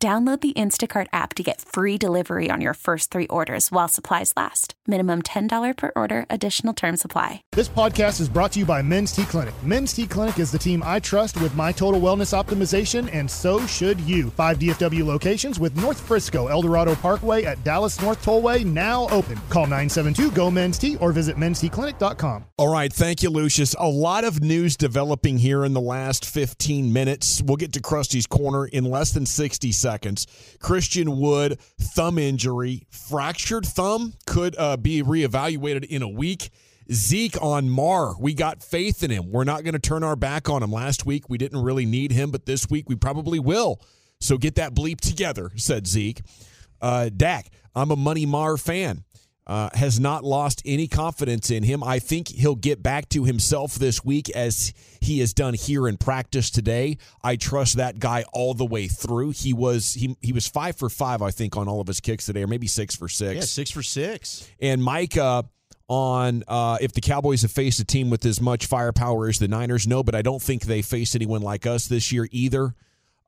Download the Instacart app to get free delivery on your first three orders while supplies last. Minimum $10 per order, additional term supply. This podcast is brought to you by Men's T Clinic. Men's T Clinic is the team I trust with my total wellness optimization, and so should you. Five DFW locations with North Frisco, Eldorado Parkway at Dallas North Tollway now open. Call 972 GO Men's T or visit mensteclinic.com. All right. Thank you, Lucius. A lot of news developing here in the last 15 minutes. We'll get to Krusty's Corner in less than 60 seconds seconds. Christian Wood, thumb injury, fractured thumb, could uh, be reevaluated in a week. Zeke on Maher, we got faith in him. We're not going to turn our back on him. Last week, we didn't really need him, but this week, we probably will. So get that bleep together, said Zeke. Uh, Dak, I'm a Money Maher fan uh, has not lost any confidence in him. I think he'll get back to himself this week as he has done here in practice today. I trust that guy all the way through. He was he he was five for five, I think, on all of his kicks today, or maybe six for six. Yeah, six for six. And Micah on uh, if the Cowboys have faced a team with as much firepower as the Niners. No, but I don't think they faced anyone like us this year either.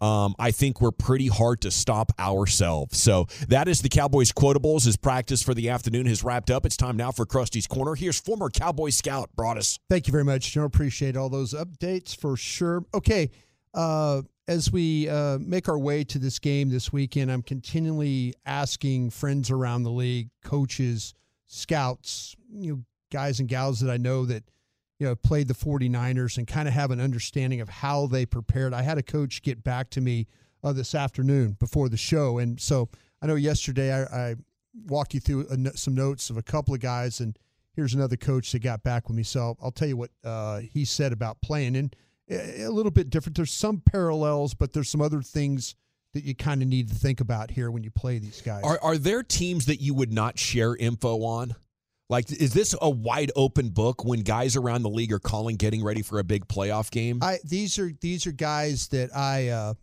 Um, I think we're pretty hard to stop ourselves. So that is the Cowboys quotables. His practice for the afternoon has wrapped up. It's time now for Krusty's Corner. Here's former Cowboy scout Broaddus. Thank you very much, Joe. Appreciate all those updates for sure. Okay, uh, as we uh, make our way to this game this weekend, I'm continually asking friends around the league, coaches, scouts, you know, guys and gals that I know that – you know, played the 49ers and kind of have an understanding of how they prepared. I had a coach get back to me uh, this afternoon before the show. And so I know yesterday I, I walked you through a, some notes of a couple of guys, and here's another coach that got back with me. So I'll tell you what uh, he said about playing. And a little bit different. There's some parallels, but there's some other things that you kind of need to think about here when you play these guys. Are, are there teams that you would not share info on? Like, is this a wide open book when guys around the league are calling, getting ready for a big playoff game? I these are these are guys that I uh,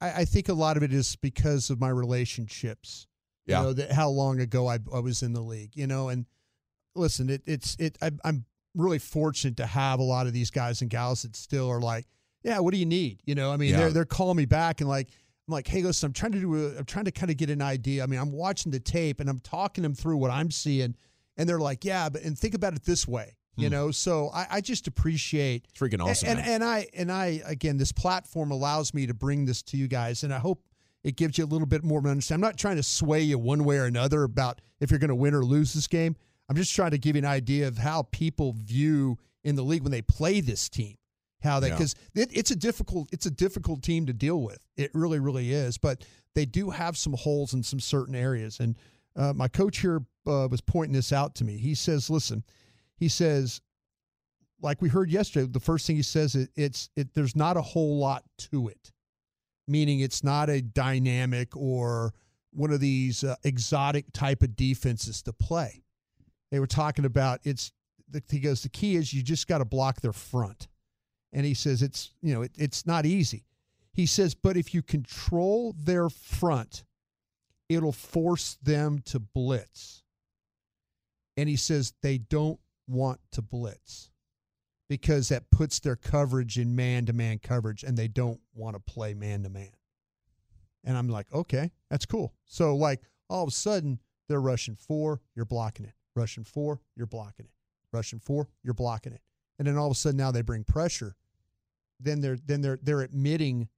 I, I think a lot of it is because of my relationships. Yeah. You know that how long ago I, I was in the league. You know, and listen, it, it's it. I, I'm really fortunate to have a lot of these guys and gals that still are like, yeah, what do you need? You know, I mean, Yeah. they're they're calling me back and like. I'm like, hey, listen, I'm trying to do. A, I'm trying to kind of get an idea. I mean, I'm watching the tape and I'm talking them through what I'm seeing, and they're like, yeah, but and think about it this way, you Hmm. know. So I, I just appreciate It's freaking awesome. and, man. and I and I again, this platform allows me to bring this to you guys, and I hope it gives you a little bit more of an understanding. I'm not trying to sway you one way or another about if you're going to win or lose this game. I'm just trying to give you an idea of how people view in the league when they play this team, how they Yeah. because it, it's a difficult it's a difficult team to deal with. It really really is, but they do have some holes in some certain areas. And uh, my coach here uh, was pointing this out to me. He says, "Listen," he says, like we heard yesterday, the first thing he says it, it's it there's not a whole lot to it, meaning it's not a dynamic or one of these uh, exotic type of defenses to play. They were talking about it's the, he goes the key is you just got to block their front, and he says it's you know it, it's not easy. He says, but if you control their front, it'll force them to blitz. And he says they don't want to blitz because that puts their coverage in man to man coverage and they don't want to play man to man. And I'm like, okay, that's cool. So, like, all of a sudden, they're rushing four, you're blocking it. Rushing four, you're blocking it. Rushing four, you're blocking it. And then all of a sudden, now they bring pressure. Then they're then they're they're admitting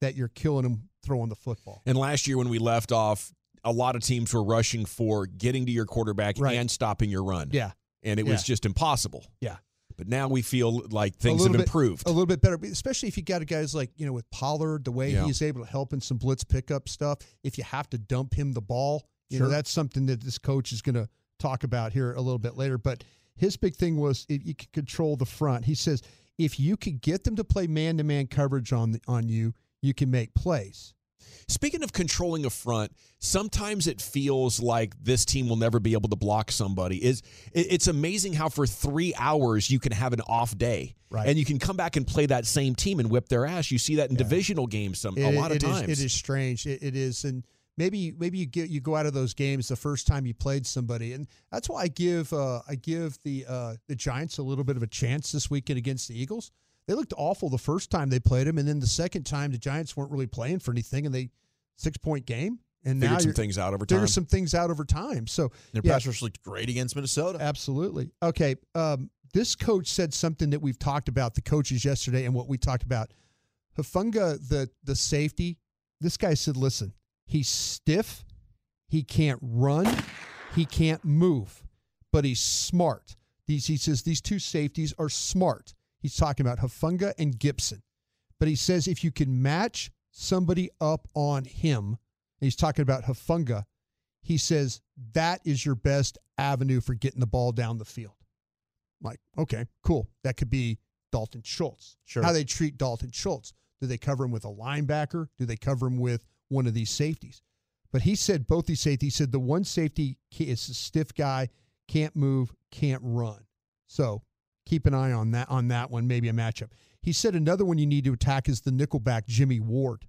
that you're killing them throwing the football. And last year when we left off, a lot of teams were rushing for getting to your quarterback Right. and stopping your run. Yeah, And it was just impossible. yeah. But now we feel like things have bit- improved. a little bit better, especially if you got a guys like you know with Pollard, the way Yeah. he's able to help in some blitz pickup stuff. If you have to dump him the ball, you know Sure. that's something that this coach is going to talk about here a little bit later. But his big thing was if you could control the front. He says if you could get them to play man to man coverage on the, on you, you can make plays. Speaking of controlling a front, sometimes it feels like this team will never be able to block somebody. Is it's amazing how for three hours you can have an off day, right. and you can come back and play that same team and whip their ass. You see that in yeah. divisional games some it, a lot of times. Is, it is strange. It, it is, and maybe maybe you get you go out of those games the first time you played somebody, and that's why I give uh, I give the uh, the Giants a little bit of a chance this weekend against the Eagles they looked awful the first time they played them, and then the second time the Giants weren't really playing for anything, and they six point game. And figured now some things out over time. Figured some things out over time. So their yeah, pass rush looked great against Minnesota. Absolutely. Okay. Um, this coach said something that we've talked about the coaches yesterday, and what we talked about. Hufanga, the the safety. This guy said, "Listen, he's stiff. He can't run. He can't move, but he's smart." These he says these two safeties are smart. He's talking about Hufanga and Gipson. But he says if you can match somebody up on him, he's talking about Hufanga, he says that is your best avenue for getting the ball down the field. I'm like, okay, cool. That could be Dalton Schultz. Sure. How they treat Dalton Schultz. Do they cover him with a linebacker? Do they cover him with one of these safeties? But he said both these safeties. He said the one safety is a stiff guy, can't move, can't run. So keep an eye on that on that one, maybe a matchup. He said another one you need to attack is the nickelback Jimmy Ward.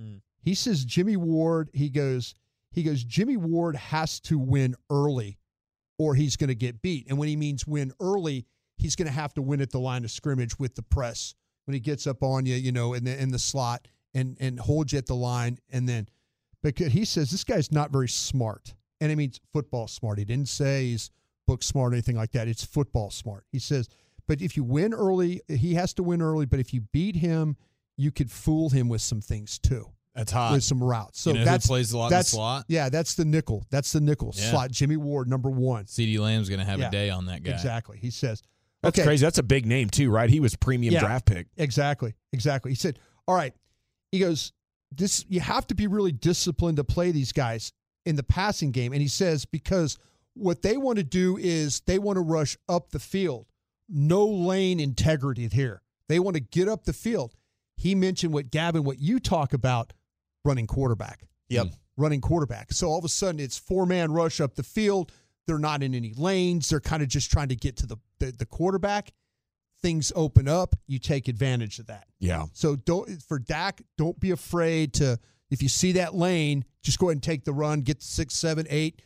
Mm. He says Jimmy Ward, he goes, he goes, Jimmy Ward has to win early or he's going to get beat. And when he means win early, he's going to have to win at the line of scrimmage with the press. When he gets up on you, you know, in the in the slot and and holds you at the line and then because he says this guy's not very smart. And it means football smart. He didn't say he's book smart or anything like that. It's football smart. He says, but if you win early, he has to win early. But if you beat him, you could fool him with some things too. That's hot. With some routes. So you know that's plays a lot that's, in the slot. Yeah, that's the nickel. That's the nickel yeah. slot. Jimmy Ward, number one. CeeDee Lamb's going to have yeah. a day on that guy. Exactly. He says. That's okay. crazy. That's a big name too, right? He was premium yeah, draft pick. Exactly. Exactly. He said, "All right." He goes, "This you have to be really disciplined to play these guys in the passing game." And he says because what they want to do is they want to rush up the field. No lane integrity here. They want to get up the field. He mentioned what Gavin, what you talk about, running quarterback. Yep. Hmm. Running quarterback. So all of a sudden it's four man rush up the field. They're not in any lanes. They're kind of just trying to get to the, the, the quarterback. Things open up. You take advantage of that. Yeah. So don't for Dak, don't be afraid to if you see that lane, just go ahead and take the run, get six, seven, eight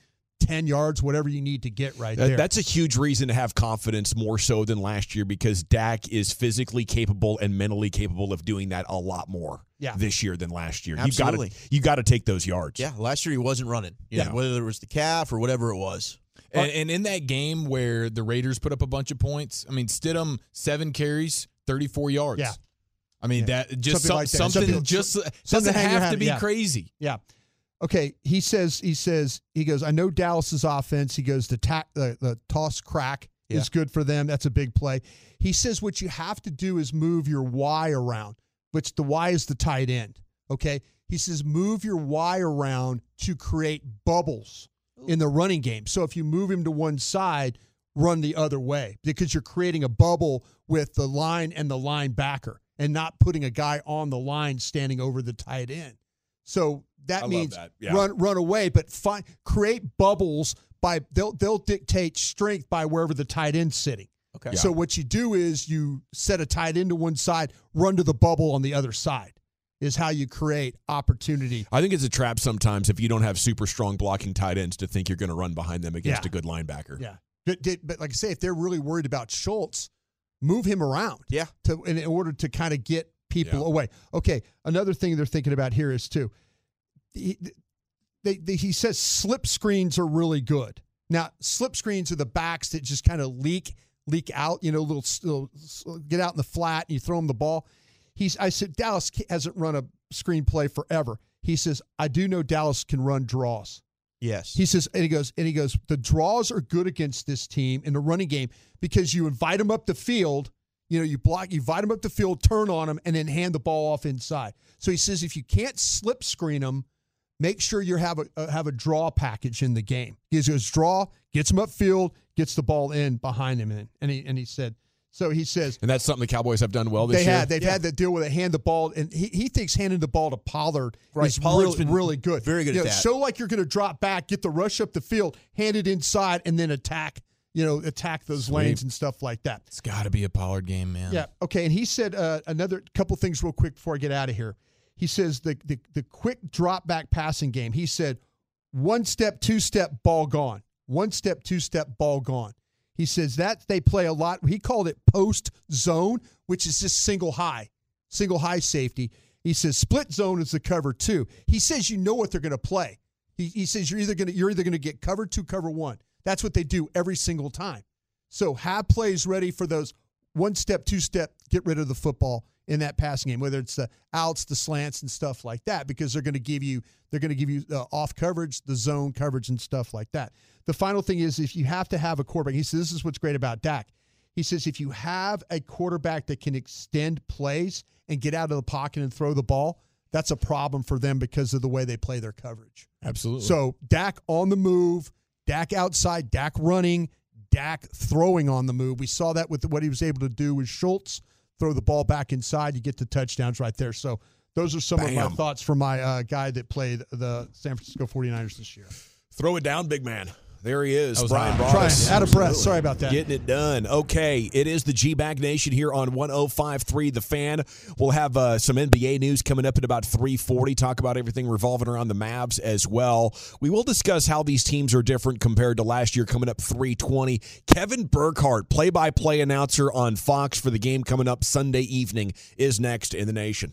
10 yards, whatever you need to get right there. That's a huge reason to have confidence more so than last year because Dak is physically capable and mentally capable of doing that a lot more yeah. this year than last year. Absolutely. You got to you got to take those yards. Yeah, last year he wasn't running. yeah. Know, whether it was the calf or whatever it was. And, and, in that game where the Raiders put up a bunch of points, I mean Stidham seven carries, 34 yards. Yeah. I mean yeah. that just something, some, like that. something just something doesn't have to be yeah. crazy. Yeah. Okay, he says he says he goes. I know Dallas's offense. He goes the tack the, the toss crack yeah. is good for them. That's a big play. He says what you have to do is move your Y around, which the Y is the tight end. Okay, he says move your Y around to create bubbles in the running game. So if you move him to one side, run the other way because you're creating a bubble with the line and the linebacker and not putting a guy on the line standing over the tight end. So that I means that. Yeah. run run away, but find create bubbles by they'll they'll dictate strength by wherever the tight end's sitting. Okay. Yeah. So what you do is you set a tight end to one side, run to the bubble on the other side. Is how you create opportunity. I think it's a trap sometimes if you don't have super strong blocking tight ends to think you're going to run behind them against yeah. a good linebacker. Yeah, but, but like I say, if they're really worried about Schultz, move him around. Yeah, to in order to kind of get people Yeah. away. Okay, another thing they're thinking about here is too. He, they, they, he says slip screens are really good. Now, slip screens are the backs that just kind of leak leak out. You know, little, little get out in the flat and you throw them the ball. He's. I said Dallas hasn't run a screenplay forever. He says I do know Dallas can run draws. Yes. He says, and he goes, and he goes, the draws are good against this team in the running game because you invite them up the field, you know, you block, you invite them up the field, turn on them, and then hand the ball off inside. So he says, if you can't slip screen them, make sure you have a uh, have a draw package in the game. He goes draw, gets him upfield, gets the ball in behind him, and and he and he said So he says, and that's something the Cowboys have done well this they year. Had, they've yeah. had to deal with a hand the ball, and he, he thinks handing the ball to Pollard right. is Pollard's really, really good. Very good you at know, that. Show like you're going to drop back, get the rush up the field, hand it inside, and then attack. You know, attack those Sweet. lanes and stuff like that. It's got to be a Pollard game, man. Yeah. Okay. And he said uh, another couple things real quick before I get out of here. He says the, the the quick drop back passing game. He said one step, two step, ball gone. One step, two step, ball gone. He says that they play a lot. He called it post zone, which is just single high, single high safety. He says split zone is the cover two. He says you know what they're going to play. He, he says you're either going to you're either going to get cover two, cover one. That's what they do every single time. So have plays ready for those one step, two step, get rid of the football in that passing game, whether it's the outs, the slants, and stuff like that, because they're going to give you they're going to give you uh, off coverage, the zone coverage, and stuff like that. The final thing is if you have to have a quarterback, he says this is what's great about Dak. He says if you have a quarterback that can extend plays and get out of the pocket and throw the ball, that's a problem for them because of the way they play their coverage. Absolutely. So Dak on the move, Dak outside, Dak running, Dak throwing on the move. We saw that with what he was able to do with Schultz, throw the ball back inside. You get the touchdowns right there. So those are some Bam. of my thoughts from my uh, guy that played the San Francisco 49ers this year. Throw it down, big man. There he is, Bryan Broaddus. Out of breath. Sorry about that. Getting it done. Okay, it is the G Bag Nation here on 105.3 The Fan. We'll have uh, some NBA news coming up at about 3:40. Talk about everything revolving around the Mavs as well. We will discuss how these teams are different compared to last year. Coming up 3:20. Kevin Burkhardt, play-by-play announcer on Fox for the game coming up Sunday evening, is next in the nation.